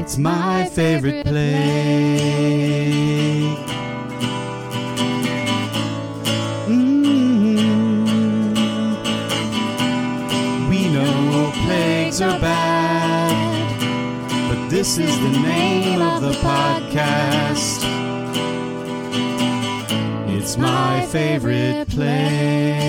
It's my favorite plague. Mm. We know plagues are bad, but this is the name of the podcast. It's my favorite plague.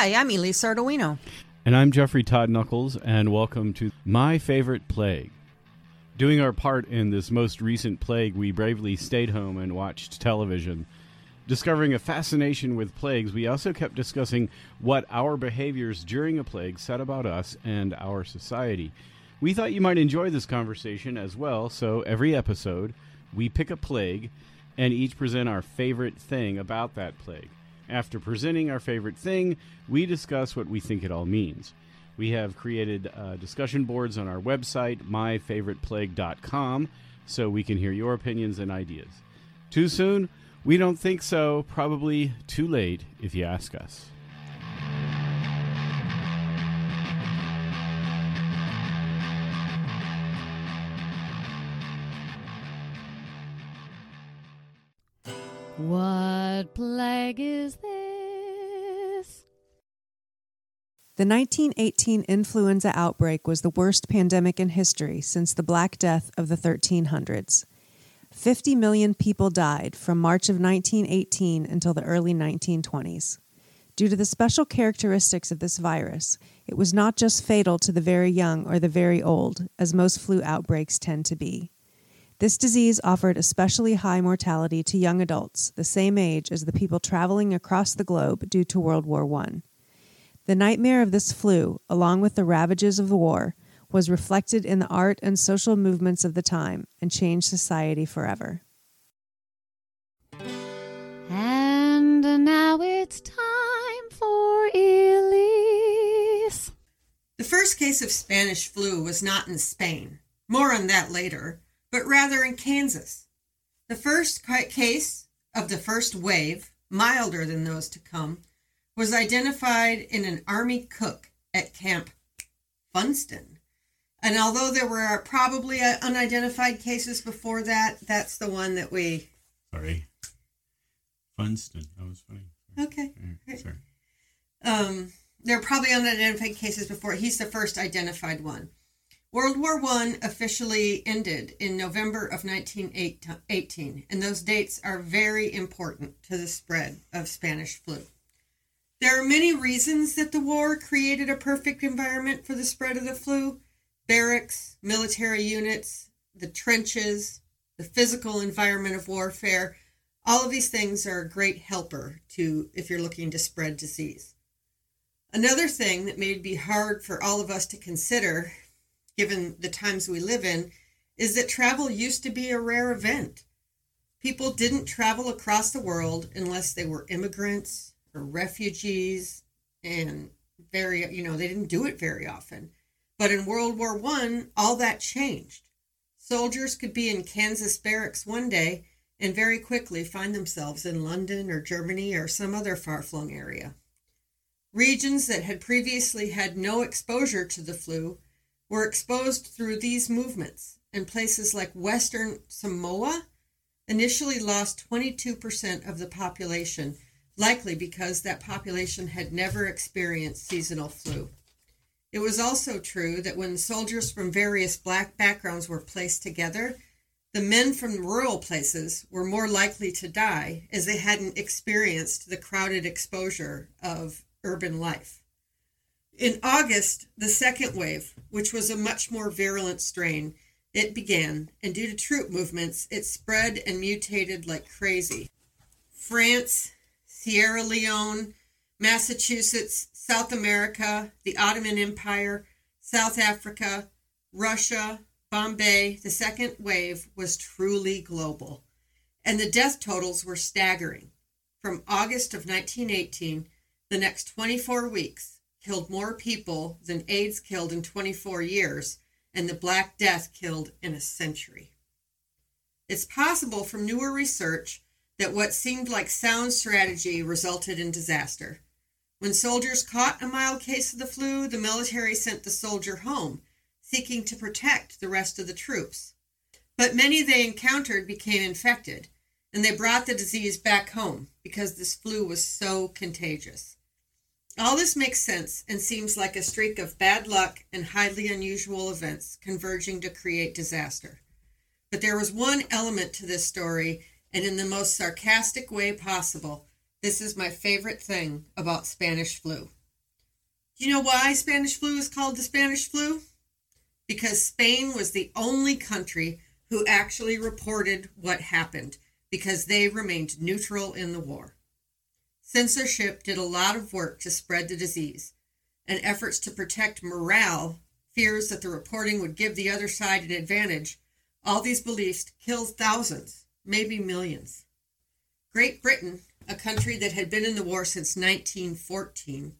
Hi, I'm Elise Arduino. And I'm Jeffrey Todd Knuckles, and welcome to My Favorite Plague. Doing our part in this most recent plague, we bravely stayed home and watched television. Discovering a fascination with plagues, we also kept discussing what our behaviors during a plague said about us and our society. We thought you might enjoy this conversation as well, so every episode, we pick a plague and each present our favorite thing about that plague. After presenting our favorite thing, we discuss what we think it all means. We have created uh, discussion boards on our website, myfavoriteplague.com, so we can hear your opinions and ideas. Too soon? We don't think so. Probably too late if you ask us. What plague is this? The 1918 influenza outbreak was the worst pandemic in history since the Black Death of the 1300s. 50 million people died from March of 1918 until the early 1920s. Due to the special characteristics of this virus, it was not just fatal to the very young or the very old, as most flu outbreaks tend to be. This disease offered especially high mortality to young adults, the same age as the people traveling across the globe due to World War I. The nightmare of this flu, along with the ravages of the war, was reflected in the art and social movements of the time and changed society forever. And now it's time for Elise. The first case of Spanish flu was not in Spain, more on that later, but rather in Kansas. The first case of the first wave, milder than those to come, was identified in an Army cook at Camp Funston. And although there were probably uh, unidentified cases before that, that's the one that we. Sorry. Funston. That was funny. Okay. Sorry. Um, there are probably unidentified cases before. He's the first identified one. World War I officially ended in November of 1918, and those dates are very important to the spread of Spanish flu. There are many reasons that the war created a perfect environment for the spread of the flu barracks, military units, the trenches, the physical environment of warfare. All of these things are a great helper to if you're looking to spread disease. Another thing that may be hard for all of us to consider, given the times we live in, is that travel used to be a rare event. People didn't travel across the world unless they were immigrants or refugees, and very, you know, they didn't do it very often. But in World War One, all that changed. Soldiers could be in Kansas barracks one day and very quickly find themselves in London or Germany or some other far flung area. Regions that had previously had no exposure to the flu were exposed through these movements, and places like Western Samoa initially lost 22% of the population, likely because that population had never experienced seasonal flu. It was also true that when soldiers from various black backgrounds were placed together, the men from rural places were more likely to die as they hadn't experienced the crowded exposure of urban life. In August, the second wave, which was a much more virulent strain, it began, and due to troop movements, it spread and mutated like crazy. France, Sierra Leone, Massachusetts, South America, the Ottoman Empire, South Africa, Russia, Bombay, the second wave was truly global. And the death totals were staggering. From August of 1918, the next 24 weeks killed more people than AIDS killed in 24 years, and the Black Death killed in a century. It's possible from newer research that what seemed like sound strategy resulted in disaster. When soldiers caught a mild case of the flu, the military sent the soldier home, seeking to protect the rest of the troops. But many they encountered became infected, and they brought the disease back home because this flu was so contagious. All this makes sense and seems like a streak of bad luck and highly unusual events converging to create disaster. But there was one element to this story, and in the most sarcastic way possible, this is my favorite thing about Spanish flu. Do you know why Spanish flu is called the Spanish flu? Because Spain was the only country who actually reported what happened because they remained neutral in the war. Censorship did a lot of work to spread the disease, and efforts to protect morale, fears that the reporting would give the other side an advantage, all these beliefs killed thousands, maybe millions. Great Britain, a country that had been in the war since 1914,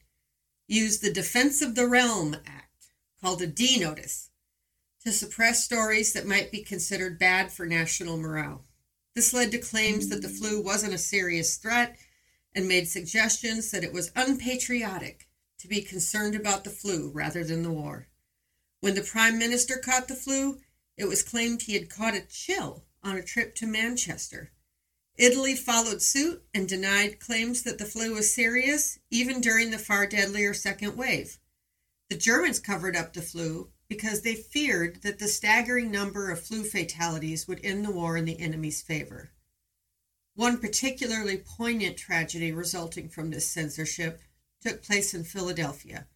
used the Defense of the Realm Act, called a D notice, to suppress stories that might be considered bad for national morale. This led to claims that the flu wasn't a serious threat and made suggestions that it was unpatriotic to be concerned about the flu rather than the war. When the Prime Minister caught the flu, it was claimed he had caught a chill on a trip to Manchester. Italy followed suit and denied claims that the flu was serious, even during the far deadlier second wave. The Germans covered up the flu because they feared that the staggering number of flu fatalities would end the war in the enemy's favor. One particularly poignant tragedy resulting from this censorship took place in Philadelphia.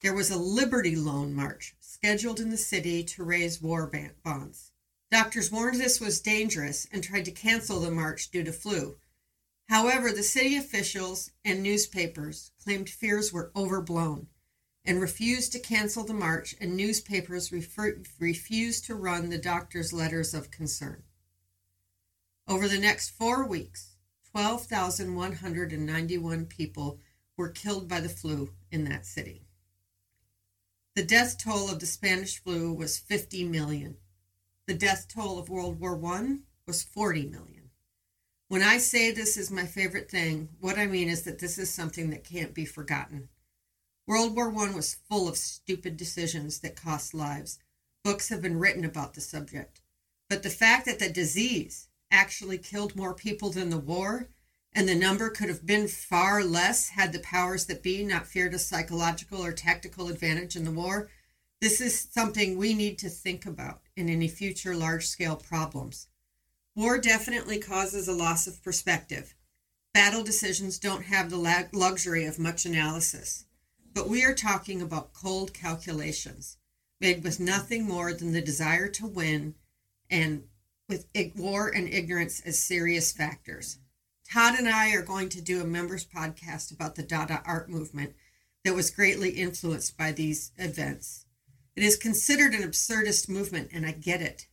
There was a Liberty Loan March scheduled in the city to raise war bonds. Doctors warned this was dangerous and tried to cancel the march due to flu. However, the city officials and newspapers claimed fears were overblown and refused to cancel the march, and newspapers refer- refused to run the doctor's letters of concern. Over the next four weeks, 12,191 people were killed by the flu in that city. The death toll of the Spanish flu was 50 million. The death toll of World War I was 40 million. When I say this is my favorite thing, what I mean is that this is something that can't be forgotten. World War I was full of stupid decisions that cost lives. Books have been written about the subject. But the fact that the disease actually killed more people than the war, and the number could have been far less had the powers that be not feared a psychological or tactical advantage in the war, this is something we need to think about in any future large scale problems. War definitely causes a loss of perspective. Battle decisions don't have the luxury of much analysis. But we are talking about cold calculations made with nothing more than the desire to win and with war and ignorance as serious factors. Todd and I are going to do a members podcast about the Dada art movement that was greatly influenced by these events. It is considered an absurdist movement, and I get it.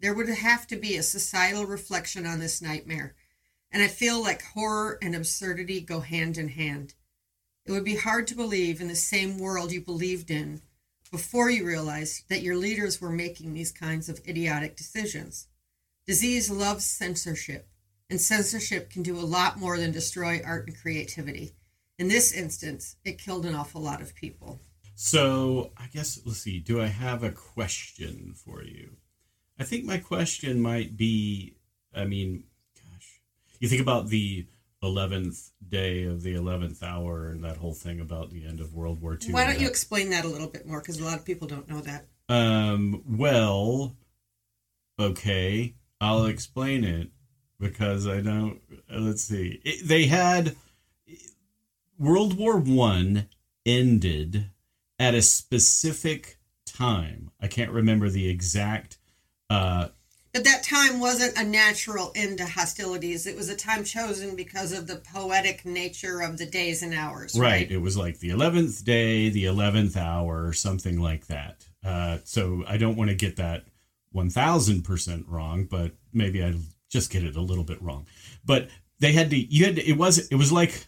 There would have to be a societal reflection on this nightmare, and I feel like horror and absurdity go hand in hand. It would be hard to believe in the same world you believed in before you realized that your leaders were making these kinds of idiotic decisions. Disease loves censorship, and censorship can do a lot more than destroy art and creativity. In this instance, it killed an awful lot of people. So, I guess, let's see, do I have a question for you? I think my question might be I mean, gosh, you think about the 11th day of the 11th hour and that whole thing about the end of World War II. Why don't you explain that a little bit more? Because a lot of people don't know that. Um, well, okay, I'll explain it because I don't. Let's see. It, they had World War One ended at a specific time. I can't remember the exact uh, but that time wasn't a natural end to hostilities. It was a time chosen because of the poetic nature of the days and hours. Right. right? It was like the 11th day, the 11th hour, something like that. Uh, so I don't want to get that 1000% wrong, but maybe I just get it a little bit wrong. But they had to, you had to, it was, it was like,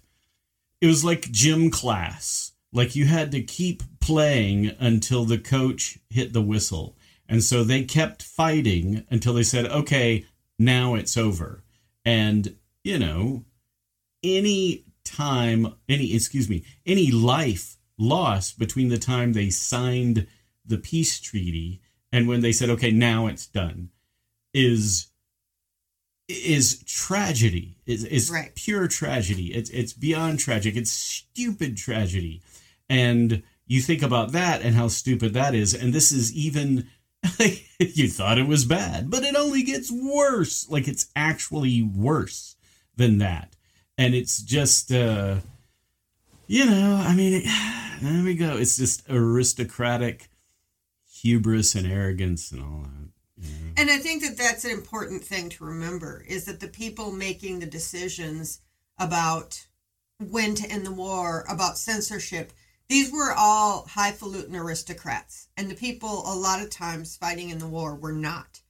it was like gym class. Like you had to keep playing until the coach hit the whistle and so they kept fighting until they said, okay, now it's over. And, you know, any time, any, excuse me, any life lost between the time they signed the peace treaty and when they said, okay, now it's done, is is tragedy is is Right. pure tragedy. It's it's beyond tragic. It's stupid tragedy. And you think about that and how stupid that is. And this is even like, you thought it was bad but it only gets worse. Like it's actually worse than that. And it's just uh you know i mean there we go. It's just aristocratic hubris and arrogance and all that you know? And I think that that's an important thing to remember is that the people making the decisions about when to end the war, about censorship, these were all highfalutin aristocrats. And the people, a lot of times, fighting in the war were not.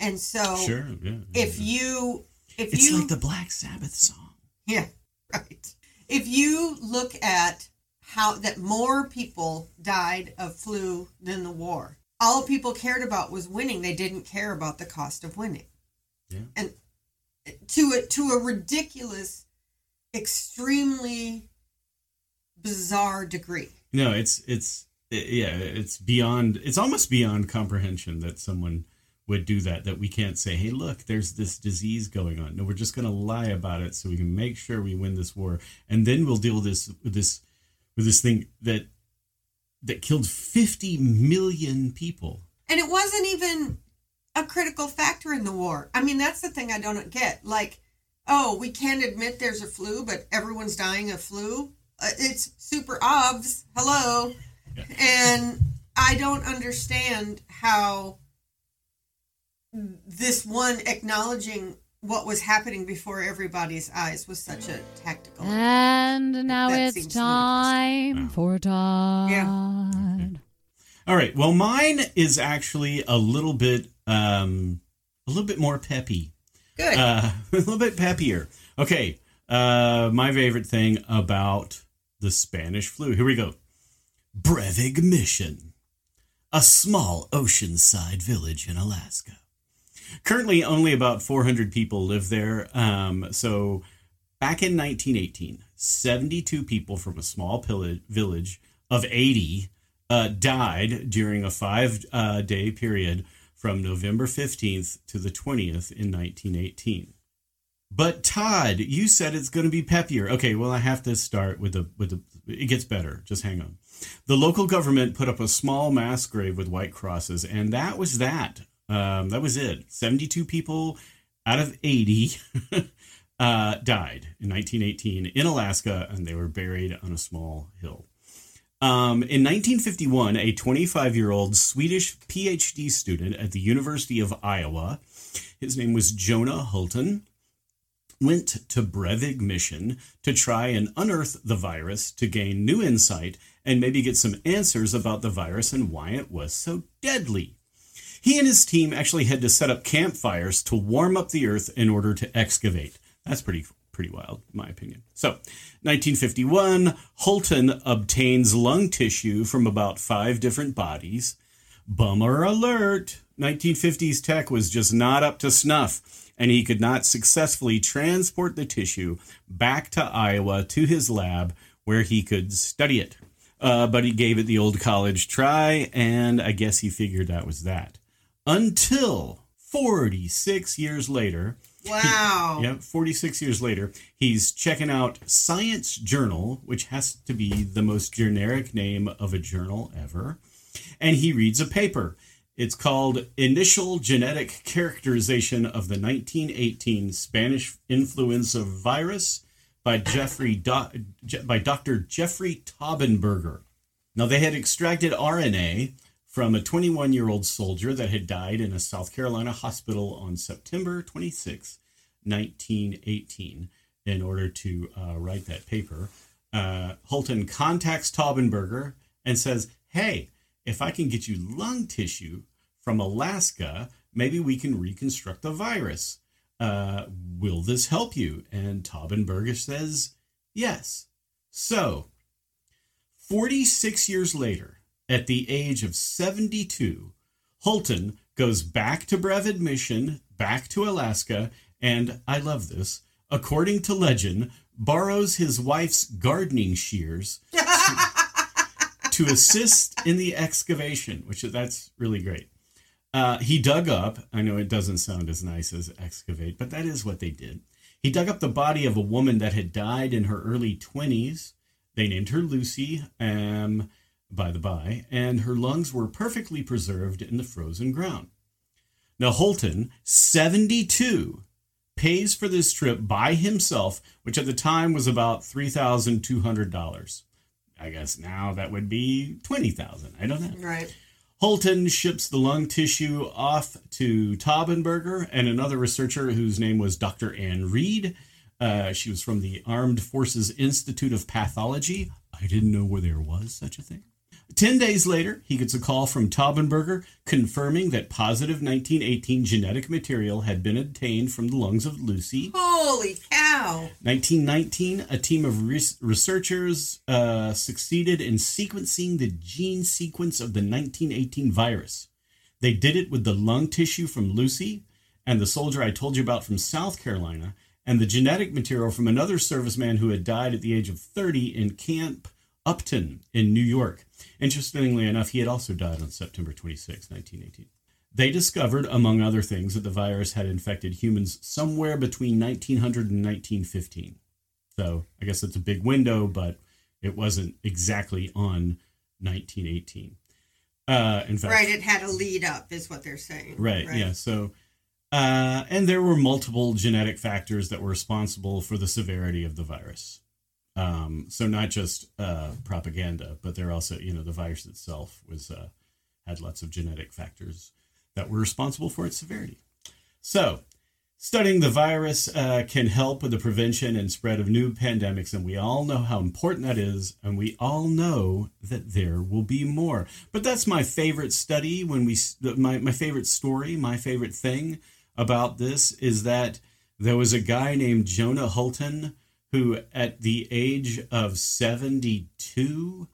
And so, sure yeah if yeah. you, if it's you, like the black sabbath song yeah, right. If you look at how that more people died of flu than the war, all people cared about was winning. They didn't care about the cost of winning. Yeah. And to a to a ridiculous, extremely bizarre degree. No, it's it's it- yeah, it's beyond. It's almost beyond comprehension that someone would do that. That we can't say, "Hey, look, there's this disease going on." No, we're just going to lie about it so we can make sure we win this war, and then we'll deal with this with this with this thing that that killed 50 million people. And it wasn't even a critical factor in the war. I mean, that's the thing I don't get. Like, oh, we can't admit there's a flu, but everyone's dying of flu. Uh, it's super obvious. Hello. Yeah. And I don't understand how this one acknowledging what was happening before everybody's eyes was such a tactical. And now That it's seems ludicrous. time for Todd. Yeah. All right. Well, mine is actually a little bit um a little bit more peppy. Good. Uh, a little bit peppier. Okay. Uh, my favorite thing about the Spanish flu. Here we go. Brevig Mission, a small oceanside village in Alaska. Currently, only about 400 people live there. Um, so, back in 1918, 72 people from a small village of 80 uh, died during a five uh, day period from November 15th to the 20th in 1918. But Todd, you said it's going to be peppier. Okay, well I have to start with the with the it gets better. Just hang on. The local government put up a small mass grave with white crosses and that was that. Um, that was it. 72 people out of 80 uh, died in 1918 in Alaska and they were buried on a small hill. Um, in 1951, a 25 year old Swedish PhD student at the University of Iowa, his name was Jonah Hulton, went to Brevig Mission to try and unearth the virus to gain new insight and maybe get some answers about the virus and why it was so deadly. He and his team actually had to set up campfires to warm up the earth in order to excavate. That's pretty pretty wild, in my opinion. So, 1951, Holton obtains lung tissue from about five different bodies. Bummer alert! 1950s tech was just not up to snuff, and he could not successfully transport the tissue back to Iowa to his lab where he could study it. Uh, but he gave it the old college try, and I guess he figured that was that. Until 46 years later, wow. yeah, 46 years later, he's checking out Science Journal, which has to be the most generic name of a journal ever. And he reads a paper. It's called Initial Genetic Characterization of the 1918 Spanish Influenza Virus by Jeffrey Do- by Dr. Jeffrey Taubenberger. Now they had extracted RNA from a 21 year old soldier that had died in a South Carolina hospital on September 26, 1918, in order to uh, write that paper. Uh, Holton contacts Taubenberger and says, Hey, if I can get you lung tissue from Alaska, maybe we can reconstruct the virus. Uh, will this help you? And Taubenberger says, Yes. So, 46 years later, at the age of 72, Holton goes back to Brevig Mission, back to Alaska and, I love this, according to legend, borrows his wife's gardening shears to, to assist in the excavation, which is, that's really great. Uh, he dug up, I know it doesn't sound as nice as excavate, but that is what they did. He dug up the body of a woman that had died in her early 20s. They named her Lucy, um, by the by, and her lungs were perfectly preserved in the frozen ground. Now, Holton, 72, pays for this trip by himself, which at the time was about $3,200. I guess now that would be 20000 I don't know. Right. Holton ships the lung tissue off to Taubenberger and another researcher whose name was Dr. Ann Reid. Uh, she was from the Armed Forces Institute of Pathology. I didn't know where there was such a thing. Ten days later, he gets a call from Taubenberger confirming that positive 1918 genetic material had been obtained from the lungs of Lucy. Holy cow. 1919, a team of res- researchers uh, succeeded in sequencing the gene sequence of the 1918 virus. They did it with the lung tissue from Lucy and the soldier I told you about from South Carolina, and the genetic material from another serviceman who had died at the age of 30 in Camp Upton in New York. Interestingly enough, he had also died on September 26, 1918. They discovered, among other things, that the virus had infected humans somewhere between 1900 and 1915. So I guess it's a big window, but it wasn't exactly on 1918. Uh, in fact, Right, it had a lead up, is what they're saying. Right, yeah. So, uh, and there were multiple genetic factors that were responsible for the severity of the virus. Um, so not just uh, propaganda, but they're also, you know, the virus itself was uh, had lots of genetic factors that were responsible for its severity. So, studying the virus uh, can help with the prevention and spread of new pandemics, and we all know how important that is, and we all know that there will be more. But that's my favorite study. When we my my favorite story, my favorite thing about this is that there was a guy named Jonah Holton who, at the age of seventy two,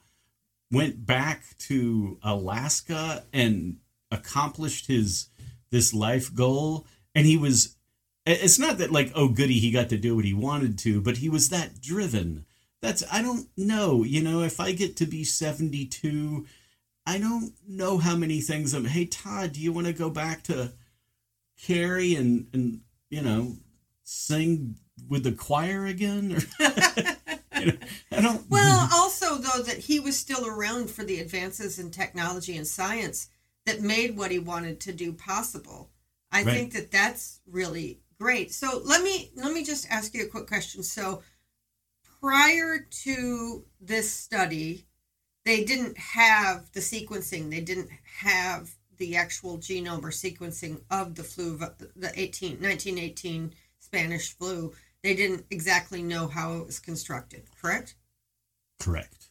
went back to Alaska and accomplished his this life goal. And he was it's not that like oh goody he got to do what he wanted to but he was that driven. That's i don't know you know if i get to be 72 i don't know how many things i'm hey todd do you want to go back to carrie and and you know sing with the choir again or you know, i don't Well, also, though, that he was still around for the advances in technology and science that made what he wanted to do possible. I Right. think that that's really great. So let me let me just ask you a quick question. So prior to this study, they didn't have the sequencing. They didn't have the actual genome or sequencing of the flu, the 18, 1918 Spanish flu. They didn't exactly know how it was constructed, correct? correct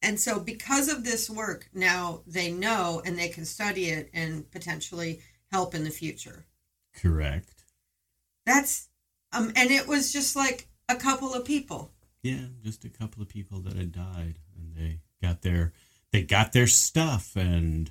And so, because of this work, now they know and they can study it and potentially help in the future. correct That's, um, and it was just like a couple of people. Yeah, just a couple of people that had died, and they got their they got their stuff and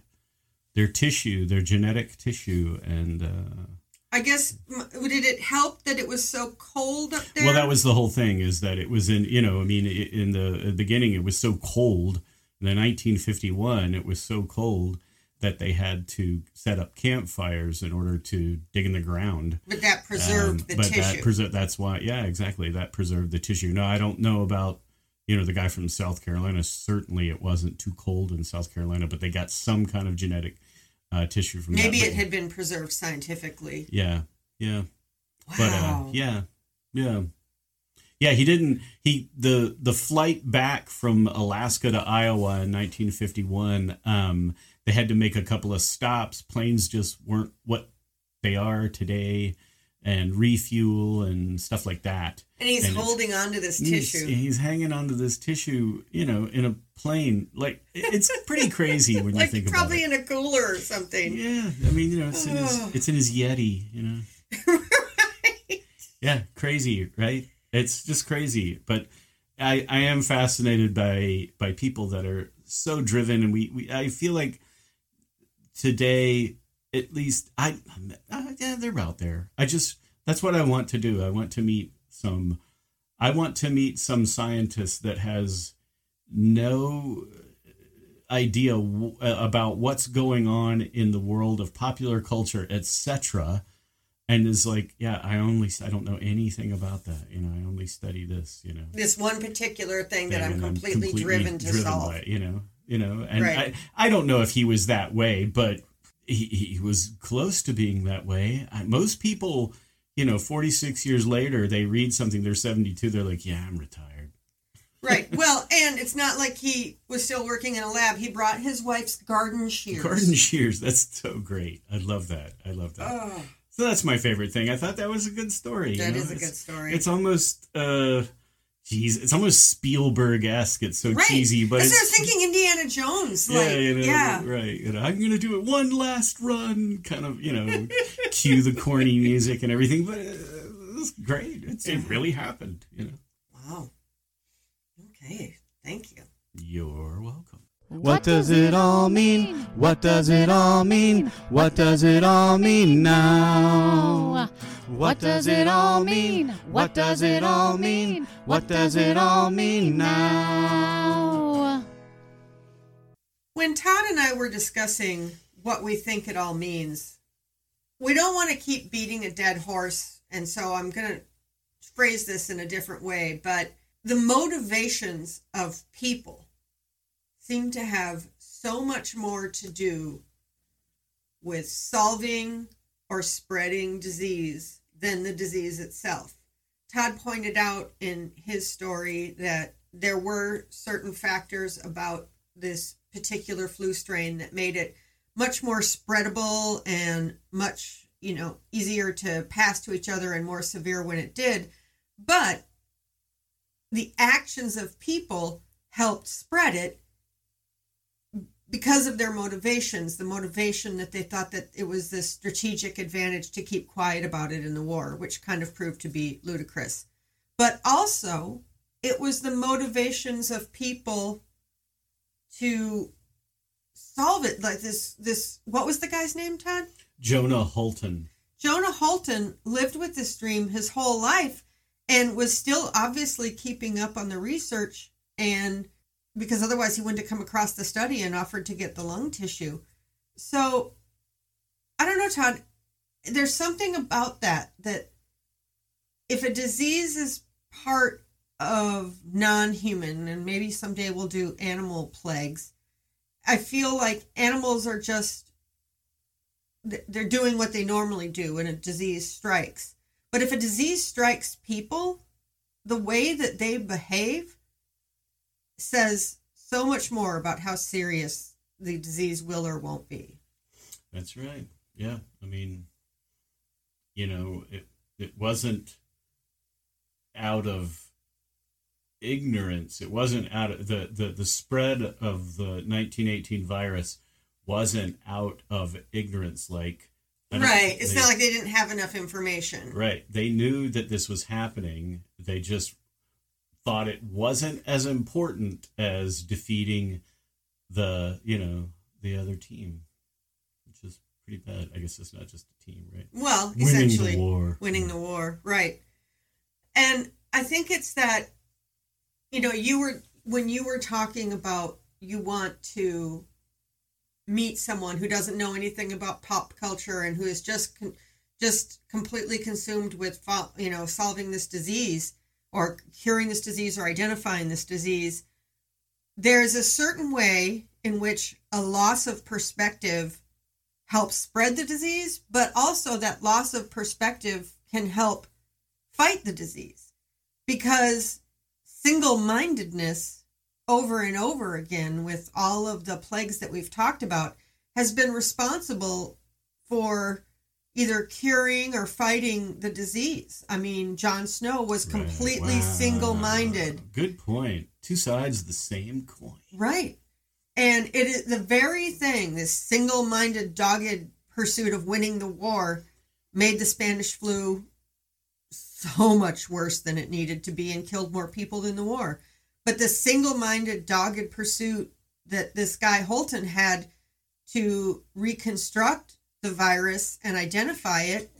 their tissue, their genetic tissue, and uh, I guess, did it help that it was so cold up there? well, that was the whole thing. Is that it was in you know, I mean, in the beginning, it was so cold. In the 1951, it was so cold that they had to set up campfires in order to dig in the ground. But that preserved Um, the but tissue. that preser- that's why, yeah, exactly. That preserved the tissue. No, I don't know about, you know, the guy from South Carolina. Certainly it wasn't too cold in South Carolina, but they got some kind of genetic uh, tissue from Maybe it had been preserved scientifically. Yeah, yeah. Wow. But uh, yeah, yeah. Yeah, he didn't. He the the flight back from Alaska to Iowa in 1951. Um, they had to make a couple of stops. Planes just weren't what they are today, and refuel and stuff like that. and he's and holding on to this He's, tissue. he's hanging onto this tissue, you know, in a plane. Like it's pretty crazy when you think probably about it. Probably in a cooler or something. Yeah, I mean, you know, it's in his Oh. it's in his Yeti, you know. right. Yeah, crazy, right? It's just crazy. But I I am fascinated by by people that are so driven, and we, we I feel like today at least I, uh, yeah, they're out there. I just that's what I want to do. I want to meet some. I want to meet some scientist that has no idea w- uh, about what's going on in the world of popular culture, etc and is like, yeah, I only I don't know anything about that. You know, I only study this. You know, this one particular thing that I'm completely, I'm completely, driven to driven solve. By, you know, you know, and right. I I don't know if he was that way, but he he was close to being that way. Most people, you know, 46 years later, they read something. They're 72. They're like, yeah, I'm retired. Right. Well, and it's not like he was still working in a lab. He brought his wife's garden shears. Garden shears. That's so great. I love that. I love that. Oh. So that's my favorite thing. I thought that was a good story. That you know? is a it's, good story. It's almost uh Jeez, it's almost Spielberg esque. It's so right. cheesy, but I was thinking Indiana Jones. Yeah, like, you know, yeah, right. You know, I'm gonna do it one last run, kind of, you know, cue the corny music and everything. But uh, it's great. It's, it really happened. You know. Wow. Okay. Thank you. You're welcome. What does it all mean? What does it all mean? What does it all mean now? What does it all mean? What does it all mean? What does it all mean now? When Todd and I were discussing what we think it all means, we don't want to keep beating a dead horse, and so I'm going to phrase this in a different way, but the motivations of people seem to have so much more to do with solving or spreading disease than the disease itself. Todd pointed out in his story that there were certain factors about this particular flu strain that made it much more spreadable and much, you know, easier to pass to each other and more severe when it did. But the actions of people helped spread it because of their motivations, the motivation that they thought that it was this strategic advantage to keep quiet about it in the war, which kind of proved to be ludicrous. But also, it was the motivations of people to solve it like this this what was the guy's name Todd? Jonah Holton. Jonah Holton lived with this dream his whole life and was still obviously keeping up on the research and because otherwise he wouldn't have come across the study and offered to get the lung tissue. So I don't know, Todd. There's something about that that if a disease is part of non-human, and maybe someday we'll do animal plagues, I feel like animals are just they're doing what they normally do when a disease strikes. But if a disease strikes people, the way that they behave says so much more about how serious the disease will or won't be. That's right. Yeah. I mean, you know, it it wasn't out of ignorance. It wasn't out of the, the, the spread of the 1918 virus wasn't out of ignorance like right it's they, not like they didn't have enough information right they knew that this was happening they just thought it wasn't as important as defeating the you know the other team, which is pretty bad. I guess it's not just a team, right? Well, winning essentially, the war. winning the war, right? And I think it's that you know you were when you were talking about you want to meet someone who doesn't know anything about pop culture and who is just just completely consumed with you know solving this disease or curing this disease or identifying this disease, there's a certain way in which a loss of perspective helps spread the disease, but also that loss of perspective can help fight the disease because single mindedness over and over again with all of the plagues that we've talked about has been responsible for either curing or fighting the disease. I mean, John Snow was completely right. wow. single minded. Good point. Two sides of the same coin. Right. And it is the very thing, this single minded, dogged pursuit of winning the war, made the Spanish flu so much worse than it needed to be and killed more people than the war. But the single minded, dogged pursuit that this guy Holton had to reconstruct the virus and identify it,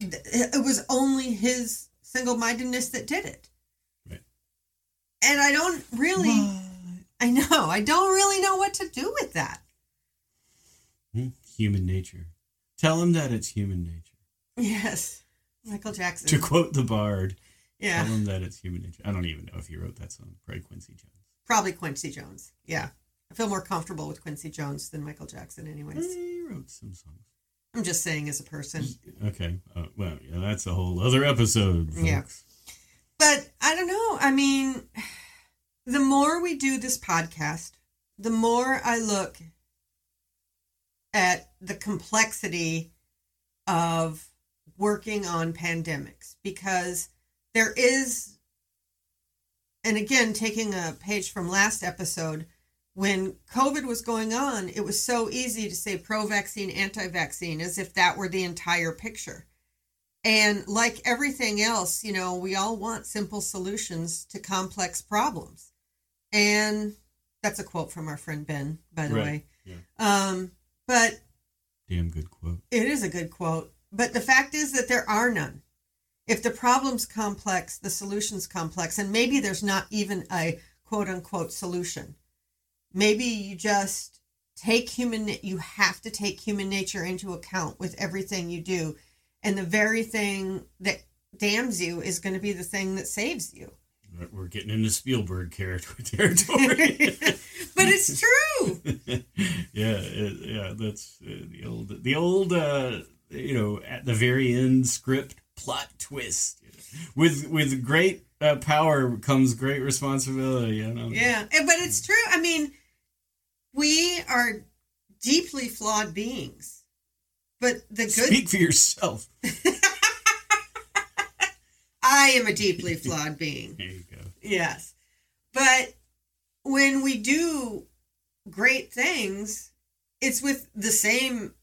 it was only his single mindedness that did it. Right. And I don't really, I know, I don't really know what to do with that. Hmm? Human nature. Tell him that it's human nature. Yes. Michael Jackson. To quote the bard, yeah. tell him that it's human nature. I don't even know if he wrote that song. Probably Quincy Jones. Probably Quincy Jones. Yeah. I feel more comfortable with Quincy Jones than Michael Jackson, anyways. He wrote some songs. I'm just saying as a person. Okay. Uh, well, yeah, that's a whole other episode. Folks. Yeah. But I don't know. I mean, the more we do this podcast, the more I look at the complexity of working on pandemics because there is, and again, taking a page from last episode, when COVID was going on, it was so easy to say pro vaccine, anti vaccine, as if that were the entire picture. And like everything else, you know, we all want simple solutions to complex problems. And that's a quote from our friend Ben, by the Right. way. Yeah. Um, but Damn good quote. it is a good quote. But the fact is that there are none. If the problem's complex, the solution's complex, and maybe there's not even a quote unquote solution. Maybe you just take human, you have to take human nature into account with everything you do. And the very thing that damns you is going to be the thing that saves you. We're- getting into Spielberg character territory. but it's true. yeah, it, yeah, that's uh, the old, the old, uh, you know, at the very end script plot twist. With with great uh, power comes great responsibility. You know. Yeah, but it's true. I mean, we are deeply flawed beings, but the good. Speak for yourself. I am a deeply flawed being. There you go. Yes, but when we do great things, it's with the same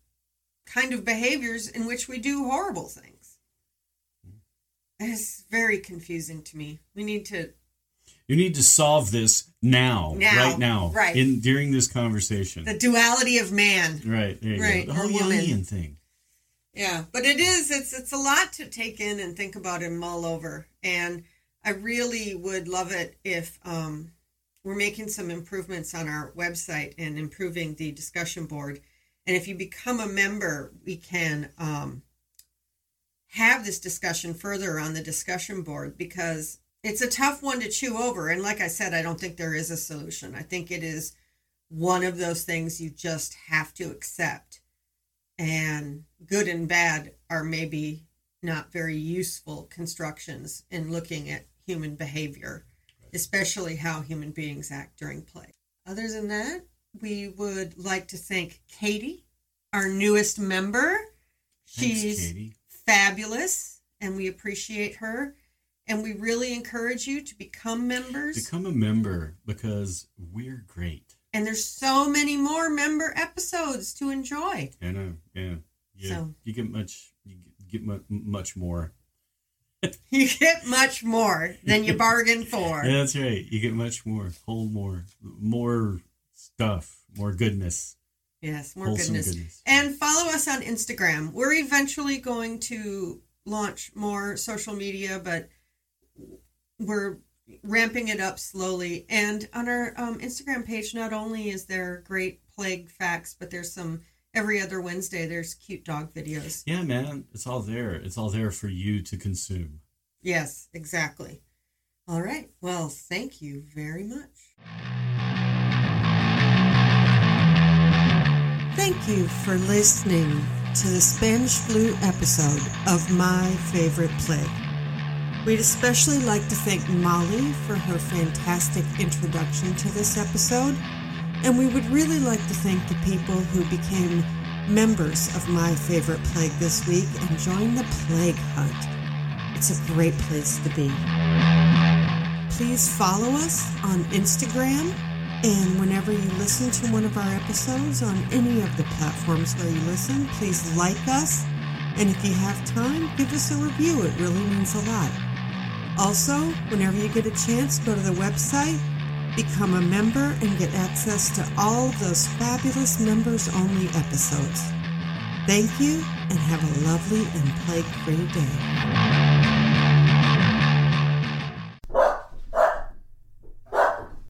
kind of behaviors in which we do horrible things. Hmm. It's very confusing to me. We need to You need to solve this now, Now, right now, right. in during this conversation. the duality of man. right, Right, go. The or whole woman. Jungian thing. Yeah, but it is it's it's a lot to take in and think about and mull over. And I really would love it if um, we're making some improvements on our website and improving the discussion board. And if you become a member, we can um, have this discussion further on the discussion board because it's a tough one to chew over. And like I said, I don't think there is a solution. I think it is one of those things you just have to accept and good and bad are maybe not very useful constructions in looking at human behavior, especially how human beings act during play. Other than that, we would like to thank Katie, our newest member. She's fabulous and we appreciate her. And we really encourage you to become members. Become a member because we're great. and there's so many more member episodes to enjoy. I know. Yeah. You, So- you get much. You get mu- much more. You get much more than you bargained for. Yeah, that's right. You get much more. Whole more. More stuff. More goodness. Yes, more goodness. goodness. And follow us on Instagram. We're eventually going to launch more social media, but we're ramping it up slowly. And on our um, Instagram page, not only is there great plague facts, but there's some every other Wednesday. There's cute dog videos. Yeah, man. It's all there. It's all there for you to consume. Yes, exactly. All right. Well, thank you very much. Thank you for listening to the Spanish flu episode of My Favorite Plague. We'd especially like to thank Molly for her fantastic introduction to this episode, and we would really like to thank the people who became members of My Favorite Plague this week and joined the Plague Hunt. It's a great place to be. Please follow us on Instagram and whenever you listen to one of our episodes on any of the platforms where you listen, please like us. And if you have time, give us a review. It really means a lot. Also, whenever you get a chance, go to the website, become a member, and get access to all those fabulous members only episodes. Thank you and have a lovely and plague free day.